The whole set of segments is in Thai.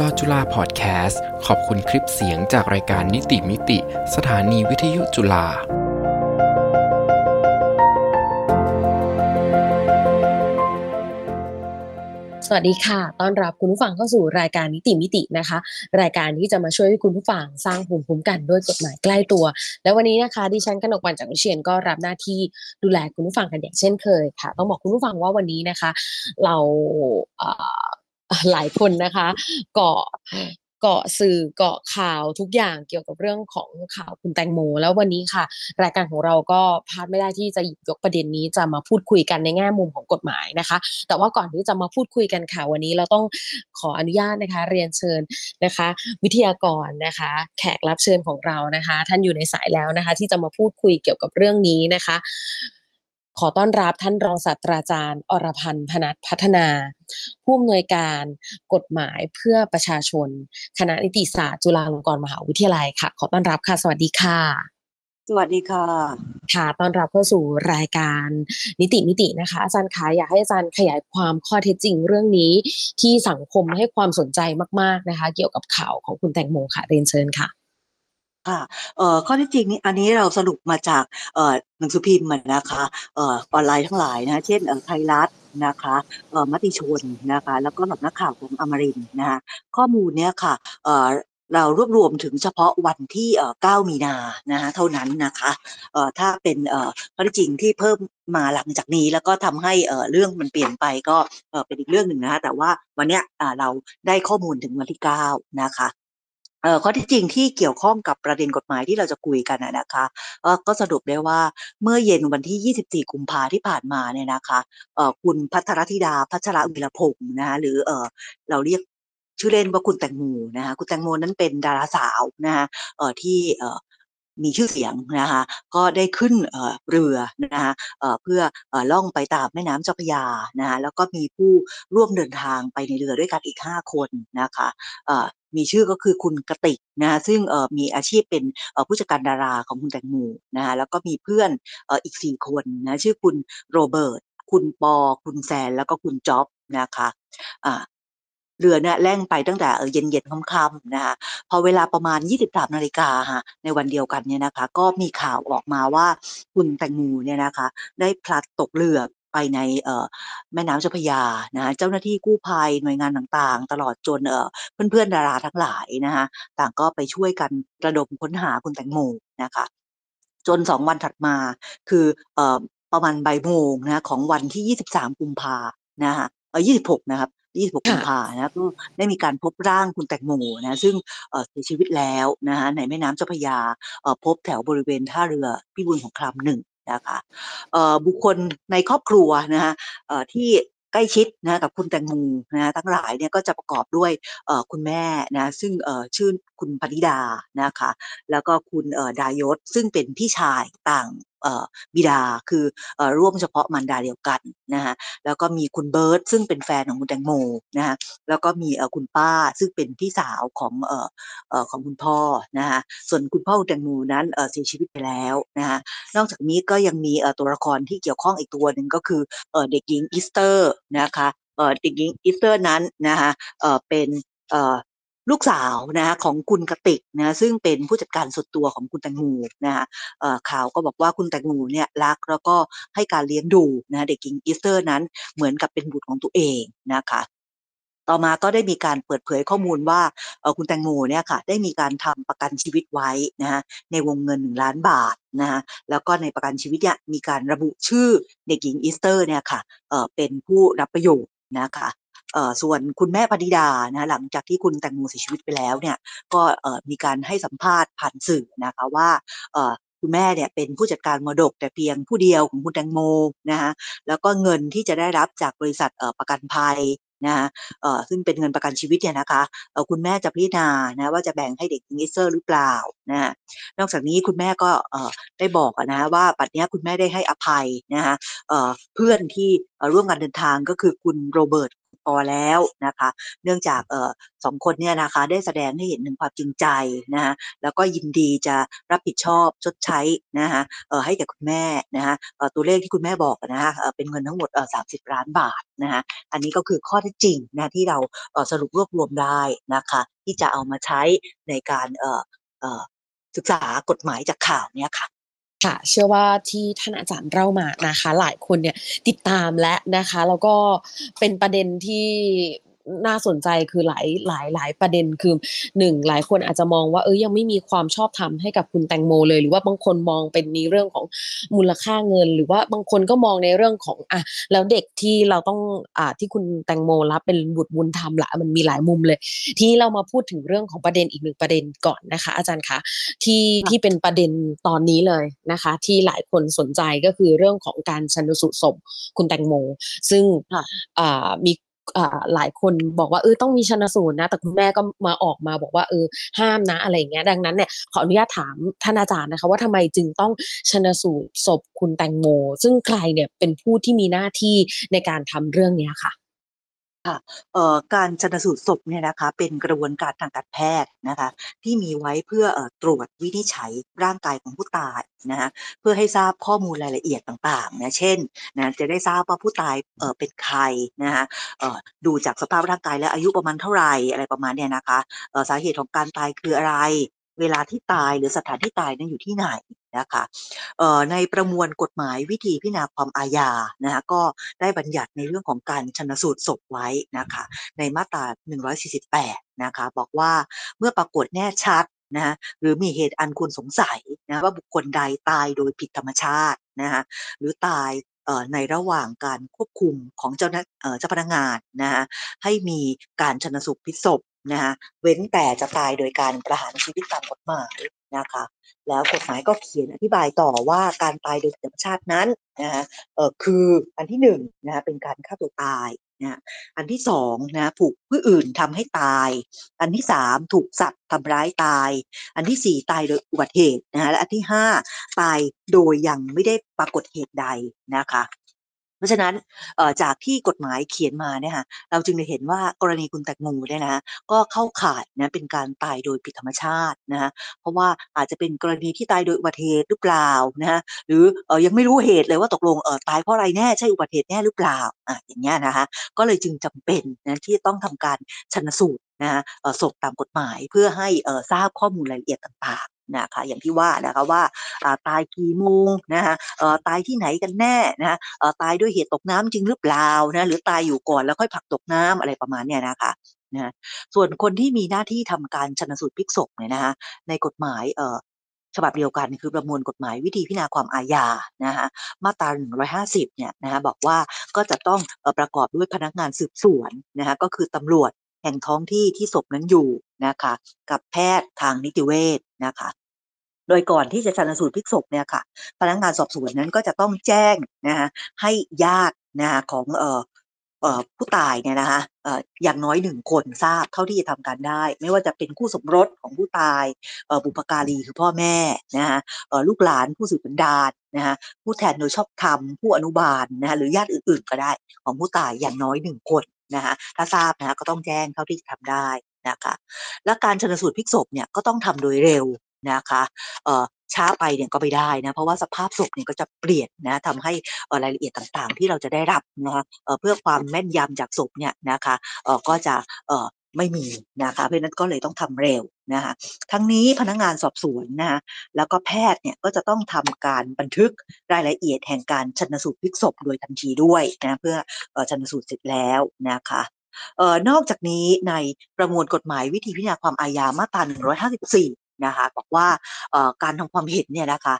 ลอจุฬาพอดแคสต์ ขอบคุณคลิปเสียงจากรายการนิติมิติ สถานีวิทยุจุฬาสวัสดีค่ะ ต้อนรับคุณผู้ฟังเข้าสู่รายการนิติมิตินะคะ รายการที่จะมาช่วยให้คุณผู้ฟังสร้างภูมิคุ้มกันด้วยกฎหมายใกล้ตัว และวันนี้นะคะ ดิฉันกนกวันจากวิเชียนก็รับหน้าที่ดูแลคุณผู้ฟังกันอย่างเช่นเคยค่ะ ต้องบอกคุณผู้ฟังว่าวันนี้นะคะ เรา หลายคนนะคะ เกาะเกาะสื่อเกาะข่าวทุกอย่างเกี่ยวกับเรื่องของข่าวคุณแตงโม แล้ววันนี้ค่ะ รายการของเราก็พลาดไม่ได้ที่จะหยิบยกประเด็นนี้จะมาพูดคุยกันในแง่มุมของกฎหมายนะคะ แต่ว่าก่อนที่จะมาพูดคุยกันค่ะวันนี้เราต้องขออนุญาตนะคะ เรียนเชิญนะคะ วิทยากรนะคะ แขกรับเชิญของเรานะคะ ท่านอยู่ในสายแล้วนะคะ ที่จะมาพูดคุยเกี่ยวกับเรื่องนี้นะคะ ขอต้อนรับท่านรองศาสตราจารย์ อรพันธ์พนัทพัฒนา ผู้อำนวยการกฎหมายเพื่อประชาชน คณะนิติศาสตร์จุฬาลงกรณ์มหาวิทยาลัยค่ะ ขอต้อนรับค่ะ สวัสดีค่ะ สวัสดีค่ะ ค่ะต้อนรับเข้าสู่รายการนิติมิตินะคะ อาจารย์คะอยากให้อาจารย์ขยายความข้อเท็จจริงเรื่องนี้ ที่สังคมให้ความสนใจมาก ๆนะคะ เกี่ยวกับข่าวของคุณแตงโมค่ะเรียนเชิญค่ะ ค่ะเอ่อข้อที่จริงนี่อันนี้เราสรุปมาจากเอ่อหนังสือพิมพ์นะคะเอ่อออนไลน์ทั้งหลายนะเช่นเอ่อไทยรัฐนะคะเอ่อมติชนนะคะแล้วก็สำนักข่าวของอมรินทร์นะคะข้อมูลเนี้ยค่ะเอ่อเรารวบรวมถึงเฉพาะวันที่เอ่อ9มีนานะคะเท่านั้นนะคะเอ่อถ้าเป็นเอ่อข้อที่จริงที่เพิ่มมาหลังจากนี้แล้วก็ทำให้เอ่อเรื่องมันเปลี่ยนไปก็เอ่อเป็นอีกเรื่องหนึ่งนะคะแต่ว่าวันเนี้ยอ่าเราได้ข้อมูลถึงวันที่9นะคะ ข้อที่จริงที่เกี่ยวข้องกับประเด็นกฎหมายที่เราจะคุยกันนะคะเออก็สรุปได้ว่าเมื่อเย็นวันที่ 24 กุมภาที่ผ่านมาเนี่ยนะคะเออคุณพัทรธิดาพัชรวิรพงศ์นะคะหรือเออเราเรียกชื่อเล่นว่าคุณแตงโมนะคะคุณแตงโมนั้นเป็นดาราสาวนะคะเออที่เออมีชื่อเสียงนะคะก็ได้ขึ้นเรือนะคะเพื่อล่องไปตามแม่น้ำเจ้าพระยานะคะแล้วก็มีผู้ร่วมเดินทางไปในเรือด้วยกันอีก 5 คนนะคะ มีชื่อก็คือคุณกติกนะคะซึ่งมีอาชีพเป็นผู้จัดการดาราของคุณแตงโมนะคะแล้วก็มีเพื่อนอ่ออีก 4 คนนะชื่อคุณโรเบิร์ตคุณปอ คุณแซน แล้วก็คุณจ๊อบนะคะอ่าเรือเนี่ยแล่นไปตั้งแต่เออเย็นๆค่ำๆนะคะพอเวลาประมาณ 23นาฬิกาค่ะในวันเดียวกันเนี่ยนะคะ ก็มีข่าวออกมาว่าคุณแตงโมเนี่ยนะคะ ได้พลัดตกเรือ ไปในเอ่อแม่น้ำเจ้าพระยานะคะเจ้าหน้าที่กู้ภัยหน่วยงานต่างๆ ตลอดจนเอ่อเพื่อนๆดาราทั้งหลายนะคะต่างก็ไปช่วยกันระดมค้นหาคุณแตงโมนะคะจนสองวันถัดมาคือเอ่อประมาณบ่ายโมงนะคะของวันที่ 23 กุมภานะคะเออ26 นะครับ26กุมภานะก็ได้มีการพบร่างคุณแตงโมนะซึ่งเอ่อเสียชีวิตแล้วนะคะในแม่น้ำเจ้าพระยาเอ่อพบแถวบริเวณท่าเรือพิบูลสงครามหนึ่ง นะคะบุคคลในครอบครัวนะคะที่ใกล้ชิดนะกับคุณแตงโมนะทั้งหลายเนี่ยก็จะประกอบด้วยคุณแม่นะซึ่งชื่อคุณปณิดานะคะแล้วก็คุณดายศซึ่งเป็นพี่ชายต่างบิดาคืออร่วมเฉพาะมารดาเดียวกันนะคะแล้วก็มีคุณเบิร์ตซึ่งเป็นแฟนของคุณแตงโมนะคะแล้วก็มีคุณป้าซึ่งเป็นพี่สาวของออของคุณพ่อนะคะส่วนคุณพ่อคุณแตงโมนั้นเสียชีวิตไปแล้วนะคะนอกจากนี้ก็ยังมีตัวละครที่เกี่ยวข้องอีกตัวหนึ่งก็คือเอเด็กหญิงอีสเตอร์นะคะเด็กหญิงอีสเตอร์นั้นนะคะเป็น ลูกสาวนะคะของคุณกติกนะซึ่งเป็นผู้จัดการส่วนตัวของคุณแตงโมนะคะข่าวก็บอกว่าคุณแตงโมเนี่ยรักแล้วก็ให้การเลี้ยงดูนะเด็กหญิงอีสเตอร์นั้นเหมือนกับเป็นบุตรของตัวเองนะคะต่อมาก็ได้มีการเปิดเผยข้อมูลว่าคุณแตงโมเนี่ยค่ะได้มีการทำประกันชีวิตไว้นะคะในวงเงิน 1 ล้านบาทนะคะแล้วก็ในประกันชีวิตเนี่ยมีการระบุชื่อเด็กหญิงอีสเตอร์เนี่ยค่ะเเป็นผู้รับประโยชน์นะคะ ส่วนคุณแม่ปณิดานะหลังจากที่คุณแตงโมเสียชีวิตไปแล้วเนี่ยก็มีการให้สัมภาษณ์ผ่านสื่อนะคะว่าคุณแม่เนี่ยเป็นผู้จัดการมรดกแต่เพียงผู้เดียวของคุณแตงโมนะคะแล้วก็เงินที่จะได้รับจากบริษัทประกันภัยนะคะซึ่งเป็นเงินประกันชีวิตเนี่ยนะคะคุณแม่จะพิจารณานะว่าจะแบ่งให้เด็กหญิงอีสเตอร์หรือเปล่านะนอกจากนี้คุณแม่ก็ได้บอกนะว่าปัจจุบันคุณแม่ได้ให้อภัยนะคะเพื่อนที่ร่วมกันเดินทางก็คือคุณโรเบิร์ต ปอแล้วนะคะ เนื่องจากเอ่อสองคนเนี่ยนะคะได้แสดงให้เห็นถึงความจริงใจนะคะแล้วก็ยินดีจะรับผิดชอบชดใช้นะคะเอ่อให้แก่คุณแม่นะคะเอ่อตัวเลขที่คุณแม่บอกนะคะเอ่อเป็นเงินทั้งหมดเอ่อสามสิบล้านบาทนะคะอันนี้ก็คือข้อเท็จจริงนะที่เราเอ่อสรุปรวบรวมได้นะคะที่จะเอามาใช้ในการเอ่อเอ่อศึกษากฎหมายจากข่าวเนี่ยค่ะ ค่ะเชื่อว่าที่ท่านอาจารย์เล่ามานะคะ หลายคนเนี่ยติดตามและนะคะ แล้วก็เป็นประเด็นที่ น่าสนใจคือหลายหลายหลายประเด็นคือหนึ่งหลายคนอาจจะมองว่าเอ้ยยังไม่มีความชอบธรรมให้กับคุณแตงโมเลย หรือว่าบางคนมองเป็นในเรื่องของมูลค่าเงิน หรือว่าบางคนก็มองในเรื่องของอะแล้วเด็กที่เราต้องอ่าที่คุณแตงโมรับเป็นบุตรบุญธรรมละมันมีหลายมุมเลย ที่เรามาพูดถึงเรื่องของประเด็นอีกหนึ่งประเด็นก่อนนะคะ อาจารย์คะที่ค่ะที่เป็นประเด็นตอนนี้เลยนะคะ ที่หลายคนสนใจก็คือเรื่องของการชันสูตรศพคุณแตงโม ซึ่งค่ะอ่ามีอ่า หลายคนบอกว่าเออต้องมีชนสูตรนะ แต่คุณแม่ก็มาออกมาบอกว่าเออห้ามนะอะไรอย่างเงี้ยดังนั้นเนี่ยขออนุญาตถามท่านอาจารย์นะคะ ว่าทำไมจึงต้องชนสูตรศพคุณแตงโม ซึ่งใครเนี่ยเป็นผู้ที่มีหน้าที่ในการทำเรื่องเนี้ยค่ะ เอ่อการชนสูตรศพเนี่ยนะคะเป็นกระบวนการทางการแพทย์นะคะที่มีไว้เพื่ออตรวจวินิจฉัยร่างกายของผู้ตายนะคะเพื่อให้ทราบข้อมูลรายละเอียดต่างๆนะเช่นนะจะได้ทราบว่าผู้ตายเเป็นใครนะคะดูจากสภาพร่างกายและอายุประมาณเท่าไหร่อะไรประมาณเนี้ยนะคะสาเหตุของการตายคืออะไร เวลาที่ตายหรือสถานที่ตายนั้นอยู่ที่ไหนนะคะเอ่อในประมวลกฎหมายวิธีพิจารณาความอาญานะคะก็ได้บัญญัติในเรื่องของการชันสูตรศพไว้นะคะในมาตรา 148 นะคะบอกว่าเมื่อปรากฏแน่ชัดนะะหรือมีเหตุอันควรสงสัยนะว่าบุคคลใดตายโดยผิดธรรมชาตินะคะหรือตายเอ่อในระหว่างการควบคุมของเจ้าเจ้าพนักงานนะคะให้มีการชนสูตรพิศพ นะคะเว้นแต่จะตายโดยการประหารชีวิตตามกฎหมายนะคะ แล้วกฎหมายก็เขียนอธิบายต่อว่าการตายโดยธรรมชาตินั้นนะคะเออคืออันที่หนึ่งนะคะเป็นการฆ่าตัวตายนะอันที่สองนะถูกผู้อื่นทำให้ตาย อันที่สามถูกสัตว์ทำร้ายตาย อันที่สี่ตายโดยอุบัติเหตุนะฮะและอันที่ห้าตายโดยยังไม่ได้ปรากฏเหตุใดนะคะ เพราะฉะนั้นเอ่อจากที่กฎหมายเขียนมาเนี่ยค่ะเราจึงได้เห็นว่ากรณีคุณแตงโมเนี่ยนะก็เข้าข่ายนะเป็นการตายโดยผิดธรรมชาตินะคะเพราะว่าอาจจะเป็นกรณีที่ตายโดยอุบัติเหตุหรือเปล่านะคะหรือเออยังไม่รู้เหตุเลยว่าตกลงเออตายเพราะอะไรแน่ใช่อุบัติเหตุแน่หรือเปล่าอะอย่างเงี้ยนะคะก็เลยจึงจำเป็นนะที่ต้องทำการชันสูตรนะคะเอ่อศพตามกฎหมายเพื่อให้เอ่อทราบข้อมูลรายละเอียดต่าง นะคะอย่างที่ว่านะคะว่าตายกี่โมงนะคะตายที่ไหนกันแน่นะคะตายด้วยเหตุตกน้ำจริงหรือเปล่านะหรือตายอยู่ก่อนแล้วค่อยผักตกน้ำอะไรประมาณเนี้ยนะคะนะส่วนคนที่มีหน้าที่ทำการชันสูตรพลิกศพเนี่ยนะคะในกฎหมายเอ่อฉบับเดียวกันคือประมวลกฎหมายวิธีพิจารณาความอาญานะคะมาตรา 150 เนี่ยนะคะบอกว่าก็จะต้องอประกอบด้วยพนักงานสืบสวนนะคะก็คือตำรวจแห่งท้องที่ที่ศพนั้นอยู่นะคะกับแพทย์ทางนิติเวช นะคะ โดยก่อนที่จะชันสูตรพลิกศพเนี่ยค่ะ พนักงานสอบสวนนั้นก็จะต้องแจ้งนะคะให้ญาตินะคะของเอ่อเออผู้ตายเนี่ยนะคะเอออย่างน้อยหนึ่งคนทราบเท่าที่จะทำการได้ ไม่ว่าจะเป็นคู่สมรสของผู้ตายเออบุพการีคือพ่อแม่นะคะเออลูกหลานผู้สืบสันดานนะคะผู้แทนโดยชอบธรรมผู้อนุบาลนะคะหรือญาติอื่น ๆ ก็ได้ของผู้ตายอย่างน้อยหนึ่งคนนะคะถ้าทราบนะคะก็ต้องแจ้งเท่าที่จะทำได้ นะคะและการชนสูตรพลิกศพเนี่ยก็ต้องทำโดยเร็วนะคะเอ่อช้าไปเนี่ยก็ไม่ได้นะเพราะว่าสภาพศพเนี่ยก็จะเปลี่ยนนะทำให้รายละเอียดต่างๆ ที่เราจะได้รับนะคะเพื่อความแม่นยำจากศพเนี่ยนะคะเอ่อก็จะเอ่อไม่มีนะคะเพราะนั้นก็เลยต้องทำเร็วนะคะทั้งนี้พนักงานสอบสวนนะคะแล้วก็แพทย์เนี่ยก็จะต้องทำการบันทึกรายละเอียดแห่งการชันสูตรพลิกศพโดยทันทีด้วยนะเพื่อเอ่อชันสูตรเสร็จแล้วนะคะ เอ่อนอกจากนี้ในประมวลกฎหมายวิธีพิจารณาความอาญามาตรา 154นะคะบอกว่าการทำความเห็นเนี่ยนะคะ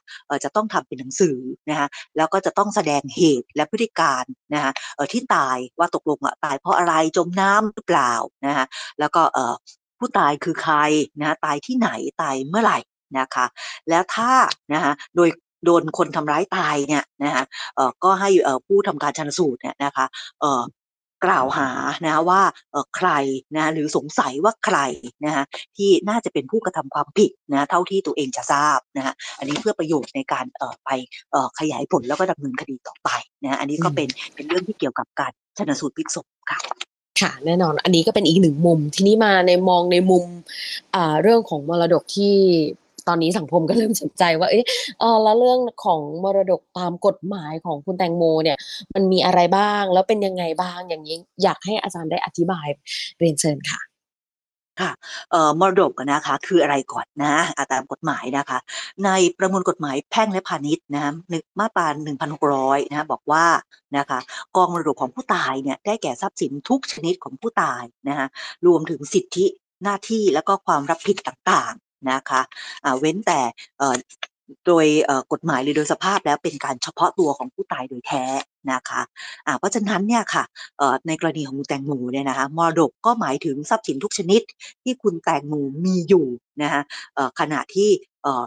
จะต้องทำเป็นหนังสือนะคะแล้วก็จะต้องแสดงเหตุและพฤติการนะคะที่ตายว่าตกลงอะตายเพราะอะไรจมน้ำหรือเปล่านะคะแล้วก็ผู้ตายคือใครนะะตายที่ไหนตายเมื่อไหร่นะคะแล้วถ้านะคะโดยโดนคนทำร้ายตายเนี่ยนะคะก็ให้ผู้ทำการชันสูตรเนี่ยนะคะ กล่าวหานะคะว่าเอ่อใครนะหรือสงสัยว่าใครนะคะที่น่าจะเป็นผู้กระทำความผิดนะเท่าที่ตัวเองจะทราบนะคะอันนี้เพื่อประโยชน์ในการเอ่อไปเอ่อขยายผลแล้วก็ดำเนินคดีต่อไปนะอันนี้ก็เป็นเป็นเรื่องที่เกี่ยวกับการชนสูตรพลิกศพค่ะค่ะแน่นอนอันนี้ก็เป็นอีกหนึ่งมุม ทีนี้มาในมองในมุมอ่าเรื่องของมรดกที่ ตอนนี้สังคมก็เริ่มสนใจว่า เอ๊ะเอ่อแล้วเรื่องของมรดกตามกฎหมายของคุณแตงโมเนี่ย มันมีอะไรบ้าง แล้วเป็นยังไงบ้าง อย่างงี้อยากให้อาจารย์ได้อธิบายเรียนเชิญค่ะค่ะเอ่อมรดกนะคะคืออะไรก่อนนะอาตามกฎหมายนะคะ ในประมวลกฎหมายแพ่งและพาณิชย์นะคะนึกมาตรา1,600นะคะบอกว่านะคะกองมรดกของผู้ตายเนี่ยได้แก่ทรัพย์สินทุกชนิดของผู้ตายนะคะรวมถึงสิทธิหน้าที่แล้วก็ความรับผิดต่าง นะคะอ่าเว้นแต่เอ่อโดยเอ่อกฎหมายหรือโดยสภาพแล้วเป็นการเฉพาะตัวของผู้ตายโดยแท้นะคะอ่าเพราะฉะนั้นเนี่ยค่ะเอ่อในกรณีของคุณแตงโมเนี่ยนะคะมรดกก็หมายถึงทรัพย์สินทุกชนิดที่คุณแตงโมมีอยู่นะคะเอ่อขณะที่เอ่อ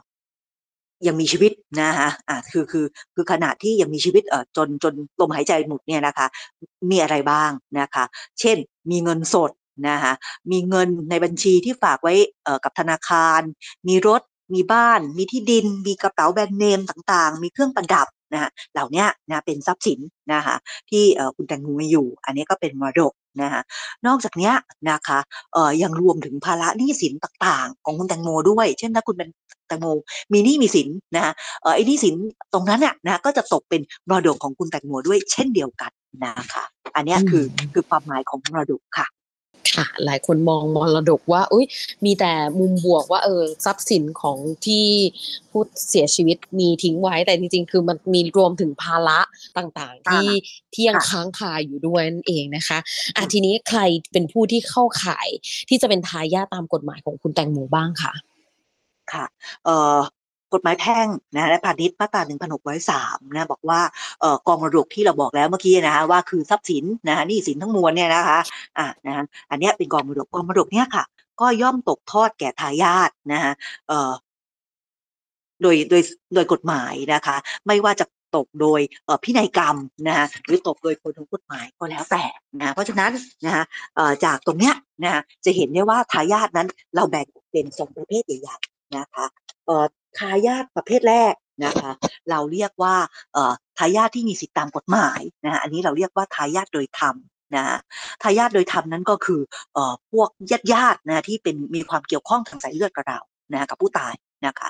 ยังมีชีวิตนะคะอ่าคือคือคือขณะที่ยังมีชีวิตเอ่อจนจนลมหายใจหมดเนี่ยนะคะ มีอะไรบ้างนะคะ เช่น มีเงินสด นะคะมีเงินในบัญชีที่ฝากไว้เอ่อกับธนาคาร มีรถมีบ้าน มีที่ดิน มีกระเป๋าแบรนด์เนมต่างๆ มีเครื่องประดับนะคะเหล่าเนี้ยนะเป็นทรัพย์สินนะคะที่เอ่อคุณแตงโมมีอยู่ อันนี้ก็เป็นมรดกนะคะนอกจากเนี้ยนะคะเอ่อยังรวมถึงภาระหนี้สินต่างๆ ของคุณแตงโมด้วย เช่นถ้าคุณเป็นแตงโมมีหนี้มีสินนะคะเอ่อไอ้หนี้สินตรงนั้นน่ะนะคะก็จะตกเป็นมรดกของคุณแตงโมด้วยเช่นเดียวกันนะคะ อันเนี้ยอืคือมคือความหมายของมรดกค่ะ ค่ะ หลายคนมองมรดกว่าอุ๊ยมีแต่มุมบวกว่าเออทรัพย์สินของที่ผู้เสียชีวิตมีทิ้งไว้แต่จริงๆ คือมันมีรวมถึงภาระต่างๆอาที่ที่ยังค่ะค้างคาอยู่ด้วยนั่นเองนะคะอือ่ามทีนี้ใครเป็นผู้ที่เข้าข่ายที่จะเป็นทายาทตามกฎหมายของคุณแตงโมบ้างคะ?ค่ะเอ่อ กฎหมายแพ่งนะและพาณิชย์มาตรา1,603นะบอกว่าเออกองมรดกที่เราบอกแล้วเมื่อกี้นะคะว่าคือทรัพย์สินนะคะนี้สินทั้งมวลเนี่ยนะคะอ่านะคะอันนี้เป็นกองมรดกกองมรดกเนี่ยค่ะ ก็ย่อมตกทอดแก่ทายาทนะคะเอ่อโดยโดยโดยกฎหมายนะคะ ไม่ว่าจะตกโดยพินัยกรรมนะคะหรือตกโดยผลของกฎหมายก็แล้วแต่นะเพราะฉะนั้นนะคะจากตรงเนี้ยนะจะเห็นได้ว่าทายาทนั้นเราแบ่งเป็น2ประเภทใหญ่ๆนะคะเอ่อ ทายาทประเภทแรกนะคะเราเรียกว่าเอ่อทายาทที่มีสิทธิตามกฎหมายนะคะอันนี้เราเรียกว่าทายาทโดยธรรมนะคะทายาทโดยธรรมนั้นก็คือเอ่อพวกญาติๆนะคะที่เป็นมีความเกี่ยวข้องทางสายเลือดกับเรานะกับผู้ตายนะคะ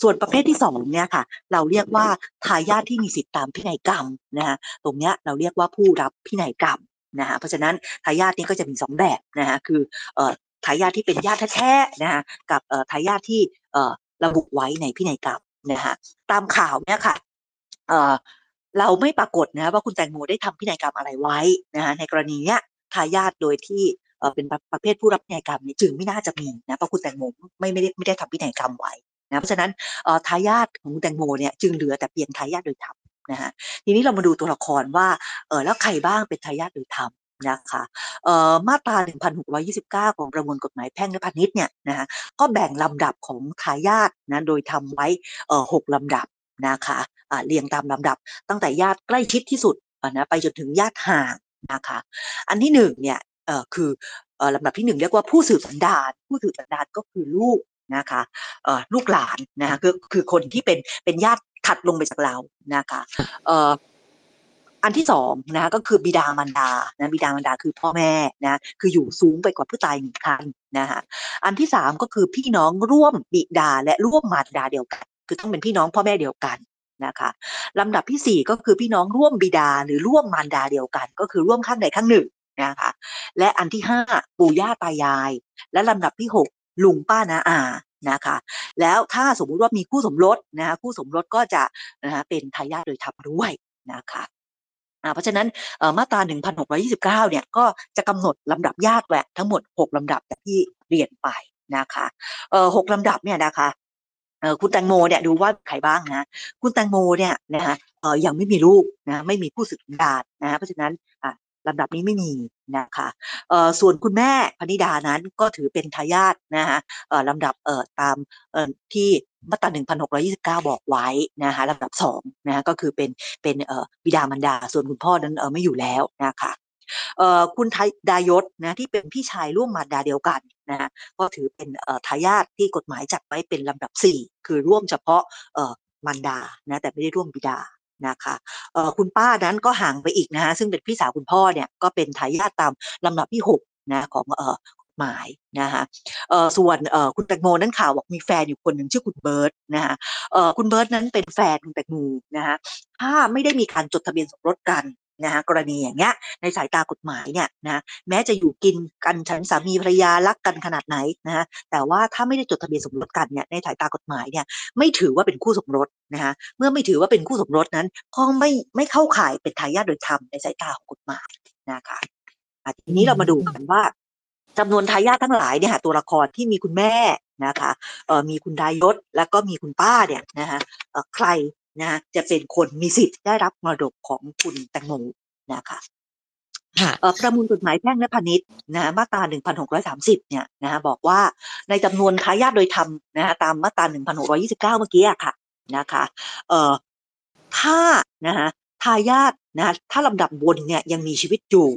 ส่วนประเภทที่2เนี่ยค่ะเราเรียกว่าทายาทที่มีสิทธิตามพินัยกรรมนะคะตรงเนี้ยเราเรียกว่าผู้รับพินัยกรรมนะคะเพราะฉะนั้นทายาทนี้ก็จะมี2แบบนะคะคือเอ่อทายาทที่เป็นญาติแท้ๆนะคะกับเอ่อทายาทที่เอ่อ ระบุไว้ในพินัยกรรมนะคะตามข่าวเนี่ยค่ะเอ่อเราไม่ปรากฏนะว่าคุณแตงโมได้ทำพินัยกรรมอะไรไว้นะคะในกรณีเนี้ยทายาทโดยที่เป็นประเภทผู้รับพินัยกรรมนี่จึงไม่น่าจะมีนะเพราะคุณแตงโมไม่ไม่ได้ไม่ได้ทำพินัยกรรมไว้นะเพราะฉะนั้นทายาทของคุณแตงโมเนี่ยจึงเหลือแต่เพียงทายาทโดยธรรมนะคะทีนี้เรามาดูตัวละครว่าเออแล้วใครบ้างเป็นทายาทโดยธรรม นะคะเอ่อมาตรา 1,629 ของประมวลกฎหมายแพ่งและพาณิชย์เนี่ยนะคะก็แบ่งลำดับของทายาทนะโดยธรรมไว้เอ่อ6ลำดับนะคะอ่าเรียงตามลำดับตั้งแต่ญาติใกล้ชิดที่สุดนะไปจนถึงญาติห่างนะคะอันที่1เนี่ยเอ่อคือเอ่อลำดับที่1เรียกว่าผู้สืบสันดานผู้สืบสันดานก็คือลูกนะคะเอ่อลูกหลานนะคะคือคือคนที่เป็นเป็นญาติถัดลงไปจากเรานะคะเอันที่2นะคะก็คือบิดามารดานะบิดามารดาคือพ่อแม่นะคืออยู่สูงไปกว่าผู้ตาย1ขั้นนะคะอันที่3ก็คือพี่น้องร่วมบิดาและร่วมมารดาเดียวกัน คือต้องเป็นพี่น้องพ่อแม่เดียวกันนะคะลำดับที่4ก็คือพี่น้องร่วมบิดาหรือร่วมมารดาเดียวกัน ก็คือร่วมข้างใดข้างหนึ่งนะคะและอันที่5ปู่ย่าตายาย และลำดับที่6ลุงป้าน้าอานะคะแล้วถ้าสมมุติว่ามีคู่สมรสนะคะคู่สมรสก็จะนะคะเป็นทายาทโดยธรรมด้วยนะคะ เพราะฉะนั้นเอ่อมาตรา 1,629 เนี่ยก็จะกำหนดลำดับญาติแหวะทั้งหมด 6 ลำดับอย่ที่เรียนไปนะคะเอ่อ6ลำดับเนี่ยนะคะเออคุณแตงโมเนี่ยดูว่าใครบ้างนะคุณแตงโมเนี่ยนะคะเออยังไม่มีลูกนะไม่มีผู้สืบสันดานนะคะเพราะฉะนั้นอ่า ลำดับนี้ไม่มีนะคะเอ่อส่วนคุณแม่พนิดานั้นก็ถือเป็นทายาทนะคะเอ่อลำดับเอ่อตามเอ่อที่มาตรา1,629 บอกไว้นะคะลำดับ2นะคะก็คือเป็นเป็นเอ่อบิดามารดา ส่วนคุณพ่อนั้นเอ่อไม่อยู่แล้วนะคะเอ่อคุณดายศนะที่เป็นพี่ชายร่วมมารดาเดียวกันนะก็ถือเป็นเอ่อทายาทที่กฎหมายจัดไว้เป็นลำดับ 4 คือร่วมเฉพาะเอ่อมารดานะแต่ไม่ได้ร่วมบิดา นะคะเออคุณป้านั้นก็ห่างไปอีกนะฮะซึ่งเป็นพี่สาวคุณพ่อเนี่ยก็เป็นทายาทตามลำดับที่หกนะของเอ่อหมายนะคะเอ่อส่วนเอ่อคุณแตงโมนั้นข่าวบอกมีแฟนอยู่คนหนึ่งชื่อคุณเบิร์ตนะคะเอ่อคุณเบิร์ตนั้นเป็นแฟนคุณแตงโมนะคะถ้าไม่ได้มีการจดทะเบียนสมรสกัน นะคะกรณีอย่างเงี้ยในสายตากฎหมายเนี่ยนะแม้จะอยู่กินกันฉันสามีภรรยารักกันขนาดไหนนะคะแต่ว่าถ้าไม่ได้จดทะเบียนสมรสกันเนี่ยในสายตากฎหมายเนี่ยไม่ถือว่าเป็นคู่สมรสนะคะเมื่อไม่ถือว่าเป็นคู่สมรสนั้นก็ไม่ไม่เข้าข่ายเป็นทายาทโดยธรรมในสายตาของกฎหมายนะคะทีนี้เรามาดูกันว่าจำนวนทายาททั้งหลายเนี่ยค่ะตัวละครที่มีคุณแม่นะคะเอ่อมีคุณดายศแล้วก็มีคุณป้าเนี่ยนะคะเอ่อใคร นะจะเป็นคนมีสิทธิ์ได้รับมรดกของคุณแตงโมนะคะค่ะเอ่อประมวลกฎหมายแพ่งและพาณิชย์นะฮะมาตรา 1,630 เนี่ยนะฮะบอกว่าในจำนวนทายาทโดยธรรมนะฮะตามมาตรา 1,629 เมื่อกี้อะค่ะนะคะเอ่อถ้านะฮะทายาทนะฮะถ้าลำดับบนเนี่ยยังมีชีวิตอยู่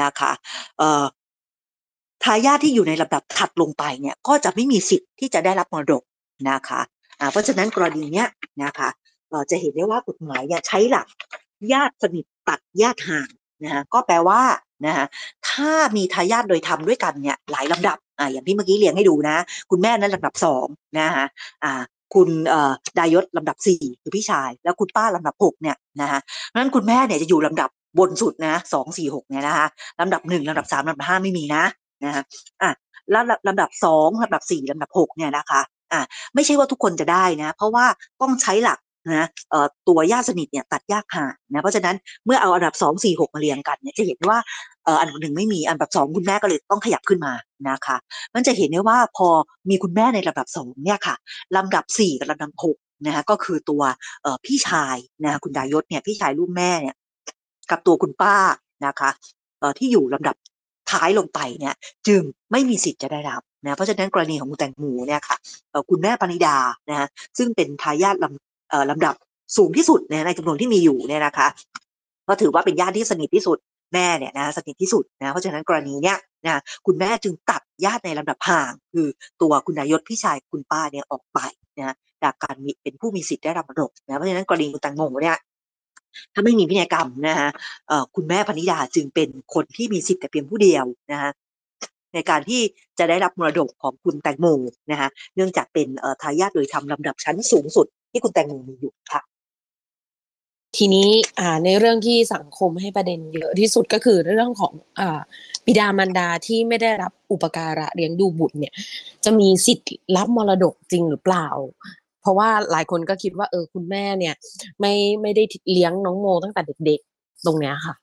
นะคะเอ่อทายาทที่อยู่ในลำดับถัดลงไปเนี่ยก็จะไม่มีสิทธิ์ที่จะได้รับมรดกนะคะอ่าเพราะฉะนั้นกรณีเนี้ยนะคะเอ่อ จะเห็นได้ว่ากฎหมายเนี่ยใช้หลักญาติสนิทตัดญาติห่างนะฮะก็แปลว่านะฮะถ้ามีทายาทโดยธรรมด้วยกันเนี่ยหลายลำดับอ่าอย่างที่เมื่อกี้เรียงให้ดูนะ คุณแม่นั้นลำดับสองนะฮะอ่าคุณเอ่อดายศลำดับสี่คือพี่ชาย แล้วคุณป้าลำดับหกเนี่ยนะฮะนั้นคุณแม่เนี่ยจะอยู่ลำดับบนสุดนะสองสี่หกเนี่ยนะคะลำดับหนึ่งลำดับสามลำดับห้าไม่มีนะนะฮะอะแล้วลำดับสองลำดับสี่ลำดับหกเนี่ยนะคะอะไม่ใช่ว่าทุกคนจะได้นะ เพราะว่าต้องใช้หลัก นะตัวญาติสนิทเนี่ยตัดยากห่างนะเพราะฉะนั้นเมื่อเอาอันดับสองสี่หกมาเรียงกันเนี่ยจะเห็นว่าอันดับหนึ่งไม่มีอันดับสองคุณแม่ก็เลยต้องขยับขึ้นมานะคะ มันจะเห็นได้ว่าพอมีคุณแม่ในลำดับสองเนี่ยค่ะลำดับสี่กับลำดับหกนะคะก็คือตัวพี่ชายนะคะคุณดายศเนี่ยพี่ชายลูกแม่เนี่ยกับตัวคุณป้านะคะที่อยู่ลำดับท้ายลงไปเนี่ยจึงไม่มีสิทธิ์จะได้รับนะเพราะฉะนั้นกรณีของคุณแตงโมเนี่ยค่ะคุณแม่ปณิดานะฮะซึ่งเป็นทายาทลำ ลำดับสูงที่สุดนในจำนวนที่มีอยู่เนี่ยนะคะ ก็ถือว่าเป็นญาติที่สนิทที่สุดแม่เนี่ยนะสนิทที่สุดนะเพราะฉะนั้นกรณีเนี้ยนะคุณแม่จึงตัดญาติในลำดับห่าง คือตัวคุณนายศพี่ชายคุณป้าเนี่ยออกไปนะจากการมีเป็นผู้มีสิทธิ์ได้รับมรดกนะเพราะฉะนั้นกรณีคุณแตังโมเนี่ยถ้าไม่มีพินัยกรรมนะฮะคุณแม่พนิดาจึงเป็นคนที่มีสิทธิ์แต่เพียงผู้เดียวนะฮะในการที่จะได้รับมรดกของคุณแตงโมนะฮะเนื่องจากเป็นทายาทโดยธรรมลำดับชั้นสูงสุด ที่คุณแตงโมมีอยู่ค่ะ ทีนี้อ่าในเรื่องที่สังคมให้ประเด็นเยอะที่สุดก็คือเรื่องของอ่าบิดามารดาที่ไม่ได้รับอุปการะเลี้ยงดูบุตรเนี่ย จะมีสิทธิ์รับมรดกจริงหรือเปล่า เพราะว่าหลายคนก็คิดว่า เออคุณแม่เนี่ย ไม่ไม่ได้เลี้ยงน้องโมตั้งแต่เด็กๆตรงเนี้ยค่ะ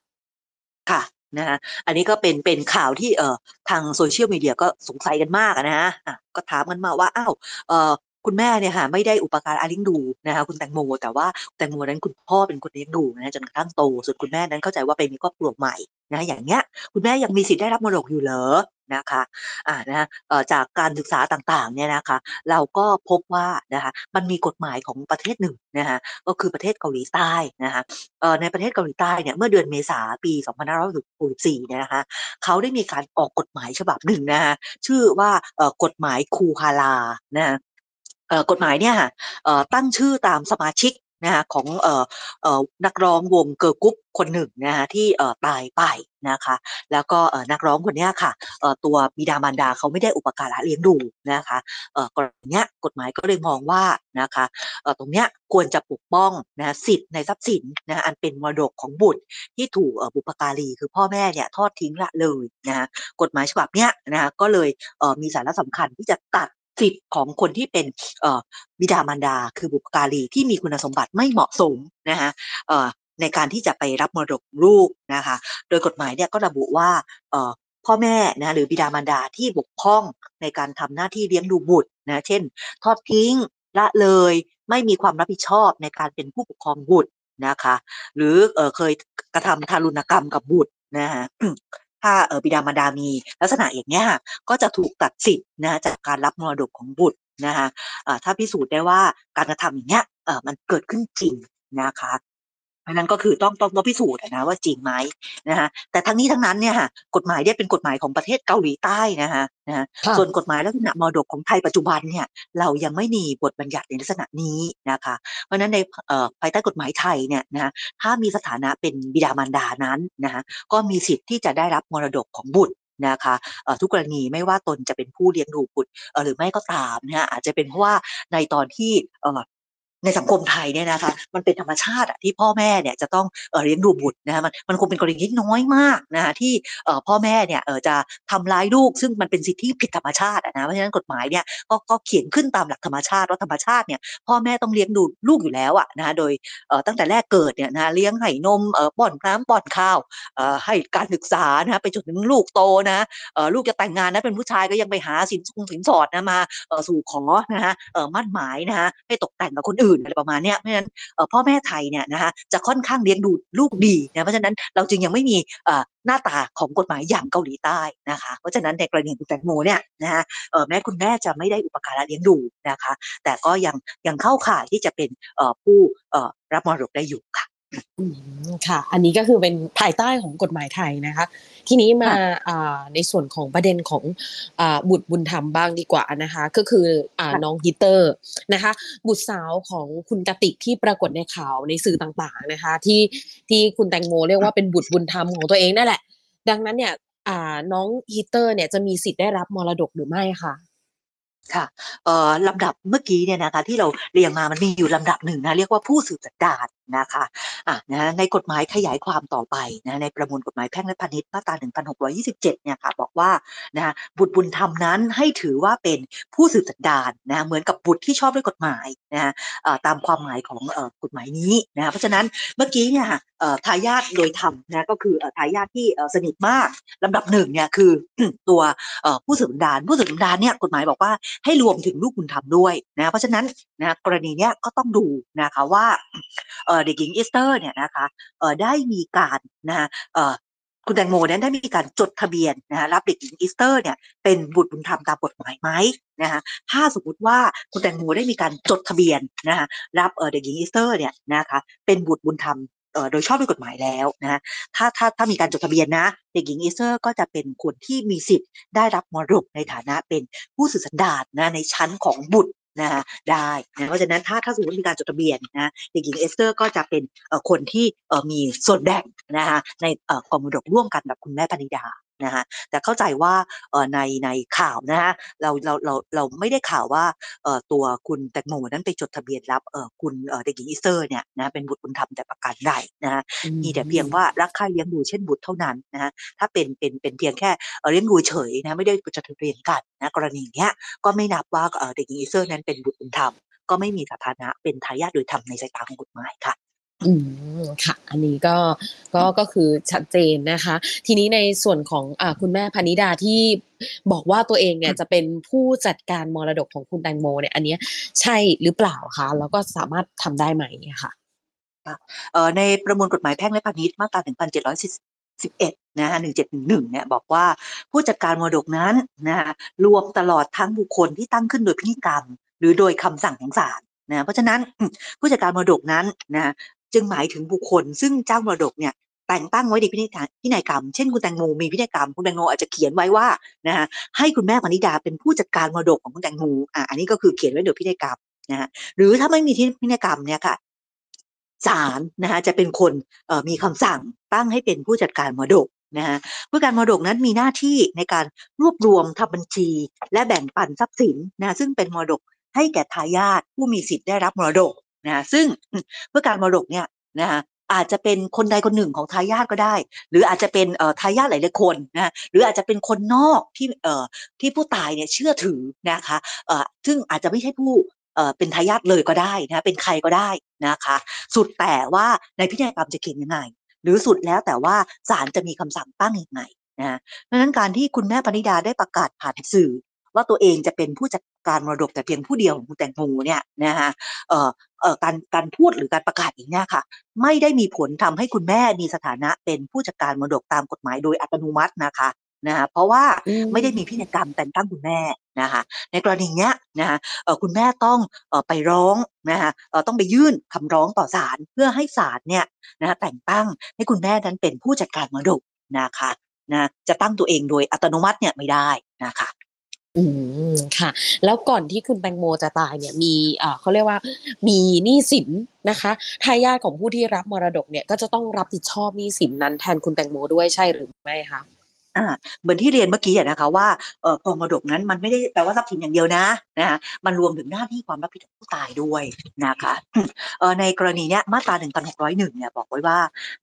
ค่ะนะฮะอันนี้ก็เป็นเป็นข่าวที่เอ่อทางโซเชียลมีเดียก็สงสัยกันมากอะนะฮะอะก็ถามกันมาว่าอ้าวเอ่อ คุณแม่เนี่ยค่ะไม่ได้อุปการะเลี้ยงดูนะคะคุณแตงโม แต่ว่าแตงโมนั้นคุณพ่อเป็นคนเลี้ยงดูนะจนกระทั่งโตส่วนคุณแม่นั้นเข้าใจว่าไปมีครอบครัวใหม่นะอย่างเงี้ยคุณแม่ยังมีสิทธิ์ได้รับมรดกอยู่เหรอนะคะอ่านะจากการศึกษาต่างๆเนี่ยนะคะเราก็พบว่านะคะมันมีกฎหมายของประเทศหนึ่งนะคะก็คือประเทศเกาหลีใต้นะคะในประเทศเกาหลีใต้เนี่ยเมื่อเดือนเมษาปี 2564เนี่ยนะคะเขาได้มีการออกกฎหมายฉบับหนึ่งนะคะชื่อว่ากฎหมายคูฮาลานะ กฎหมายเนี่ยค่ะตั้งชื่อตามสมาชิกนะคะของออนักร้องวงเกิร์ลกรุ๊ปคนหนึ่งนะคะที่ตายไปนะคะ แล้วก็นักร้องคนเนี้ยค่ะตัวบิดามารดาเขาไม่ได้อุปการะเลี้ยงดูนะคะกรณีเนี้ยกฎหมายก็เลยมองว่านะคะตรงเนี้ยควรจะปกป้องนะสิทธิ์ในทรัพย์สินนะอันเป็นมรดกของบุตรที่ถูกบุปการีคือพ่อแม่เนี่ยทอดทิ้งละเลยนะกฎหมายฉบับเนี้ยนะก็เลยมีสาระสำคัญที่จะตัด สิทธิ์ของคนที่เป็นบิดามารดา คือบุปการีที่มีคุณสมบัติไม่เหมาะสมนะคะในการที่จะไปรับมรดกลูกนะคะ โดยกฎหมายเนี่ยก็ระบุว่าพ่อแม่นะหรือบิดามารดาที่บกพร่องในการทำหน้าที่เลี้ยงดูบุตรนะเช่น ทอดทิ้งละเลยไม่มีความรับผิดชอบในการเป็นผู้ปกครองบุตรนะคะ หรือเเคยกระทำทารุณกรรมกับบุตรนะฮะ ถ้าเออบิดามารดามีลักษณะอย่างเนี้ยค่ะก็จะถูกตัดสิทธิ์นะจากการรับมรดกของบุตรนะคะถ้าพิสูจน์ได้ว่าการกระทำอย่างเนี้ยมันเกิดขึ้นจริงนะคะ เพราะฉะนั้นก็คือต้องต้องต้องพิสูจน์อะนะว่าจริงไหมนะคะแต่ทั้งนี้ทั้งนั้นเนี่ยค่ะกฎหมายเนี่ยเป็นกฎหมายของประเทศเกาหลีใต้นะคะนะฮะค่ะส่วนกฎหมายลักษณะมรดกของไทยปัจจุบันเนี่ยเรายังไม่มีบทบัญญัติในลักษณะนี้นะคะเพราะฉะนั้นในเอ่อภายใต้กฎหมายไทยเนี่ยนะคะถ้ามีสถานะเป็นบิดามารดานั้นนะคะก็มีสิทธิ์ที่จะได้รับมรดกของบุตรนะคะเอ่อทุกกรณีไม่ว่าตนจะเป็นผู้เลี้ยงดูบุตรเอ่อหรือไม่ก็ตามนะฮะอาจจะเป็นเพราะว่าในตอนที่เอ่อ ในสังคมไทยเนี่ยนะคะมันเป็นธรรมชาติที่พ่อแม่เนี่ยจะต้องเลี้ยงดูบุตรนะคะมันมันคงเป็นกรณีที่น้อยมากนะคะที่พ่อแม่เนี่ยจะทำร้ายลูก ซึ่งมันเป็นสิทธิผิดธรรมชาตินะเพราะฉะนั้นกฎหมายเนี่ยก็ก็เขียนขึ้นตามหลักธรรมชาติว่าธรรมชาติเนี่ยพ่อแม่ต้องเลี้ยงดูลูกอยู่แล้วอะนะคะโดยตั้งแต่แรกเกิดเนี่ยนะเลี้ยงให้นมป้อนน้ำป้อนข้าวให้การศึกษานะคะไปจนถึงลูกโตนะลูกจะแต่งงานนะเป็นผู้ชายก็ยังไปหาสินสงสินสอดนะมาสู่ขอนะคะมั่นหมายนะคะให้ตกแต่งกับคนอื่นอะไรประมาณเนี้ยเพราะฉะนั้นพ่อแม่ไทยเนี่ยนะคะจะค่อนข้างเลี้ยงดูลูกดีนะเพราะฉะนั้นเราจึงยังไม่มีหน้าตาของกฎหมายอย่างเกาหลีใต้นะคะ เพราะฉะนั้นในกรณีองคุณแตงโมเนี่ยนะคะแม้คุณแม่จะไม่ได้อุปการะเลี้ยงดูนะคะ แต่ก็ยังยังเข้าข่ายที่จะเป็นผู้รับมรดกได้อยู่ ค่ะอืมค่ะ อันนี้ก็คือเป็นภายใต้ของกฎหมายไทยนะคะ ทีนี้มาค่ะอ่าในส่วนของประเด็นของอ่าบุตรบุญธรรมบ้างดีกว่านะคะ ก็คืออ่าค่ะน้องฮิตเตอร์นะคะ บุตรสาวของคุณกติกที่ปรากฏในข่าวในสื่อต่างๆนะคะ ที่ที่คุณแตงโมเรียกว่าเป็นบุตรบุญธรรมของตัวเองนั่นแหละ ดังนั้นเนี่ยอ่าน้องฮิตเตอร์เนี่ยจะมีสิทธิ์ได้รับมรดกหรือไม่คะค่ะเอ่อลำดับเมื่อกี้เนี่ยนะคะที่เราเรียงมามันมีอยู่ลำดับหนึ่งนะเรียกว่าผู้สืบสันดานนะคะอะนะในกฎหมายขยายความต่อไปนะในประมวลกฎหมายแพ่งและพาณิชย์มาตรา 1627 เนี่ยค่ะบอกว่านะบุตรบุญธรรมนั้นให้ถือว่าเป็นผู้สืบสันดานนะเหมือนกับบุตรที่ชอบด้วยกฎหมายนะอ่อตามความหมายของเอ่อกฎหมายนี้นะเพราะฉะนั้นเมื่อกี้เนี่ยเอ่อทายาทโดยธรรมนะก็คือเอ่อทายาทที่เอ่อสนิทมากลำดับหนึ่งเนี่ยคือตัวเอ่อผู้สืบสันดานผู้สืบสันดานเนี่ยกฎหมายบอกว่าให้รวมถึงลูกบุญธรรมด้วยนะเพราะฉะนั้นนะกรณีเนี้ยก็ต้องดูนะคะว่าเด็กหญิงอีสเตอร์เนี่ยนะคะเอ่อได้มีการนะคะเอ่อคุณแตงโมนี่ยได้มีการจดทะเบียนนะคะรับเด็กหญิงอีสเตอร์เนี่ยเป็นบุตรบุญธรรมตามกฎหมายไหมนะคะถ้าสมมติว่าคุณแตงโมได้มีการจดทะเบียนนะคะรับเด็กหญิงอีสเตอร์เนี่ยนะคะเป็นบุตรบุญธรรมโดยชอบด้วยกฎหมายแล้วนะถ้าถ้าถ้ามีการจดทะเบียนนะ เด็กหญิงอีสเตอร์ก็จะเป็นคนที่มีสิทธิ์ได้รับมรดกในฐานะเป็นผู้สืบสันดานนะในชั้นของบุตร นะคะได้นะเพราะฉะนั้นถ้าถ้าสมมติมีการจดทะเบียนนะเด็กหญิงอีสเตอร์ก็จะเป็นเอ่อคนที่เอ่อมีส่วนแบ่งนะคะในเอ่อกองมรดกร่วมกันกับคุณแม่ปณิดา นะคะแต่เข้าใจว่าเอ่อในในข่าวนะคะเราเราเราเราไม่ได้ข่าวว่าเอ่อตัวคุณแตงโมนั้นไปจดทะเบียนรับเอ่อคุณเอ่อเด็กหญิงอีสเตอร์เนี่ยนะเป็นบุตรบุญธรรมแต่ประการใดนะคะมีแต่เพียงว่ารักใคร่เลี้ยงดูเช่นบุตรเท่านั้นนะฮะถ้าเป็นเป็นเป็นเพียงแค่เอ่อเลี้ยงดูเฉยนะไม่ได้จดทะเบียนกันนะกรณีเนี้ยก็ไม่นับว่าเอ่อเด็กหญิงอีสเตอร์นั้นเป็นบุตรบุญธรรมก็ไม่มีสถานะเป็นทายาทโดยธรรมในสายตาของกฎหมายค่ะ อืม ค่ะ อันนี้ก็ก็ก็คือชัดเจนนะคะ ทีนี้ในส่วนของอ่าคุณแม่พนิดาที่บอกว่าตัวเองเนี่ยจะเป็นผู้จัดการมรดกของคุณแตงโมเนี่ยอันเนี้ยใช่หรือเปล่าคะแล้วก็สามารถทำได้ไหมอะค่ะเอ่อในประมวลกฎหมายแพ่งและพาณิชย์มาตรา1711นะฮะ1711เนี่ยบอกว่าผู้จัดการมรดกนั้นนะฮะรวมตลอดทั้งบุคคลที่ตั้งขึ้นโดยพิธีกรรม หรือโดยคำสั่งของศาลนะเพราะฉะนั้นผู้จัดการมรดกนั้นนะ จึงหมายถึงบุคคล ซึ่งเจ้ามรดกเนี่ยแต่งตั้งไว้ในพินัยการพินัยกรรม เช่นคุณแตงโมมีพินัยกรรม คุณแตงโมอาจจะเขียนไว้ว่านะฮะให้คุณแม่ปณิดาเป็นผู้จัดการมรดกของคุณแตงโมอะอันนี้ก็คือเขียนไว้โดยพินัยกรรมนะฮะหรือถ้าไม่มีที่พินัยกรรมเนี่ยค่ะศาลนะคะจะเป็นคนมีคำสั่งตั้งให้เป็นผู้จัดการมรดกนะคะผู้จัดการมรดกนั้นมีหน้าที่ในการรวบรวมทำบัญชี และแบ่งปันทรัพย์สินนะซึ่งเป็นมรดกให้แก่ทายาทผู้มีสิทธิ์ได้รับมรดก นะซึ่งผู้จัดการมรดกเนี่ยนะคะอาจจะเป็นคนใดคนหนึ่งของทายาทก็ได้ หรืออาจจะเป็นเอ่อทายาทหลายๆคนนะหรืออาจจะเป็นคนนอกที่เอ่อที่ผู้ตายเนี่ยเชื่อถือนะคะเอ่อซึ่งอาจจะไม่ใช่ผู้เอ่อเป็นทายาทเลยก็ได้นะเป็นใครก็ได้นะคะ สุดแต่ว่าในพินัยกรรมจะเขียนยังไง หรือสุดแล้วแต่ว่าศาลจะมีคำสั่งตั้งยังไงนะเพราะฉะนั้นการที่คุณแม่ปณิดาได้ประกาศผ่านสื่อ ว่าตัวเองจะเป็นผู้จัด การมรดกแต่เพียงผู้เดียวของคุณแตงโมเนี่ยนะฮะเอ่อเอ่อการการพูดหรือการประกาศอย่างเนี้ยค่ะ ไม่ได้มีผลทำให้คุณแม่มีสถานะเป็นผู้จัดการมรดกตามกฎหมายโดยอัตโนมัตินะคะนะคะเพราะว่าอืมไม่ได้มีพินัยกรรมแต่งตั้งคุณแม่นะคะในกรณีเนี้ยนะคะเอ่อคุณแม่ต้องเอ่อไปร้องนะคะเอ่อต้องไปยื่นคำร้องต่อศาลเพื่อให้ศาลเนี่ยนะคะแต่งตั้งให้คุณแม่นั้นเป็นผู้จัดการมรดกนะคะนะจะตั้งตัวเองโดยอัตโนมัติเนี่ยไม่ได้นะคะ อืมค่ะ แล้วก่อนที่คุณแตงโมจะตายเนี่ยมีเอ่อเขาเรียกว่ามีหนี้สินนะคะทายาทของผู้ที่รับมรดกเนี่ยก็จะต้องรับผิดชอบหนี้สินนั้นแทนคุณแตงโมด้วยใช่หรือไม่คะอ่าเหมือนที่เรียนเมื่อกี้นะคะว่าเอ่อกองมรดกนั้นมันไม่ได้แปลว่าทรัพย์สินอย่างเดียวนะนะคะมันรวมถึงหน้าที่ความรับผิดของผู้ตายด้วยนะคะเอ่อในกรณีเนี้ยมาตรา1601เนี่ยบอกไว้ว่า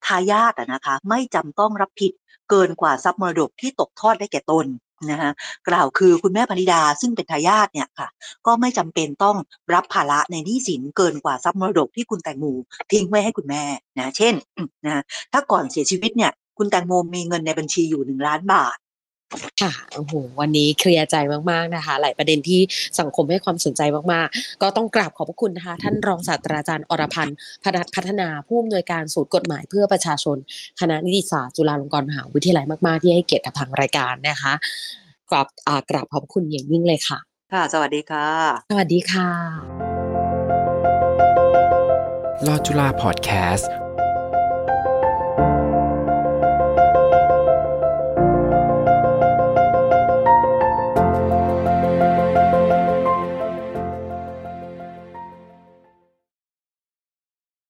ทายาทนะคะไม่จำต้องรับผิดเกินกว่าทรัพย์มรดกที่ตกทอดได้แก่ตน นะคะกล่าวคือคุณแม่พนิดาซึ่งเป็นทายาทเนี่ยค่ะ ก็ไม่จำเป็นต้องรับภาระในหนี้สินเกินกว่าทรัพย์มรดกที่คุณแตงโมทิ้งไว้ให้คุณแม่นะเช่นนะถ้าก่อนเสียชีวิตเนี่ยคุณแตงโมมีเงินในบัญชีอยู่หนึ่งล้านบาท ค่ะโอ้โหวันนี้เคลียร์ใจมากๆนะคะ หลายประเด็นที่สังคมให้ความสนใจมากๆ ก็ต้องกราบขอบพระคุณนะคะท่านรองศาสตราจารย์อรพันธ์พนัสพัฒนาผู้อำนวยการศูนย์กฎหมายเพื่อประชาชน คณะนิติศาสตร์จุฬาลงกรณ์มหาวิทยาลัยมากๆ ที่ให้เกียรติกับทางรายการนะคะกราบอ่ากราบขอบพระคุณอย่างยิ่งเลยค่ะ ค่ะ สวัสดีค่ะ สวัสดีค่ะ ลอจุฬาพอดแคสต์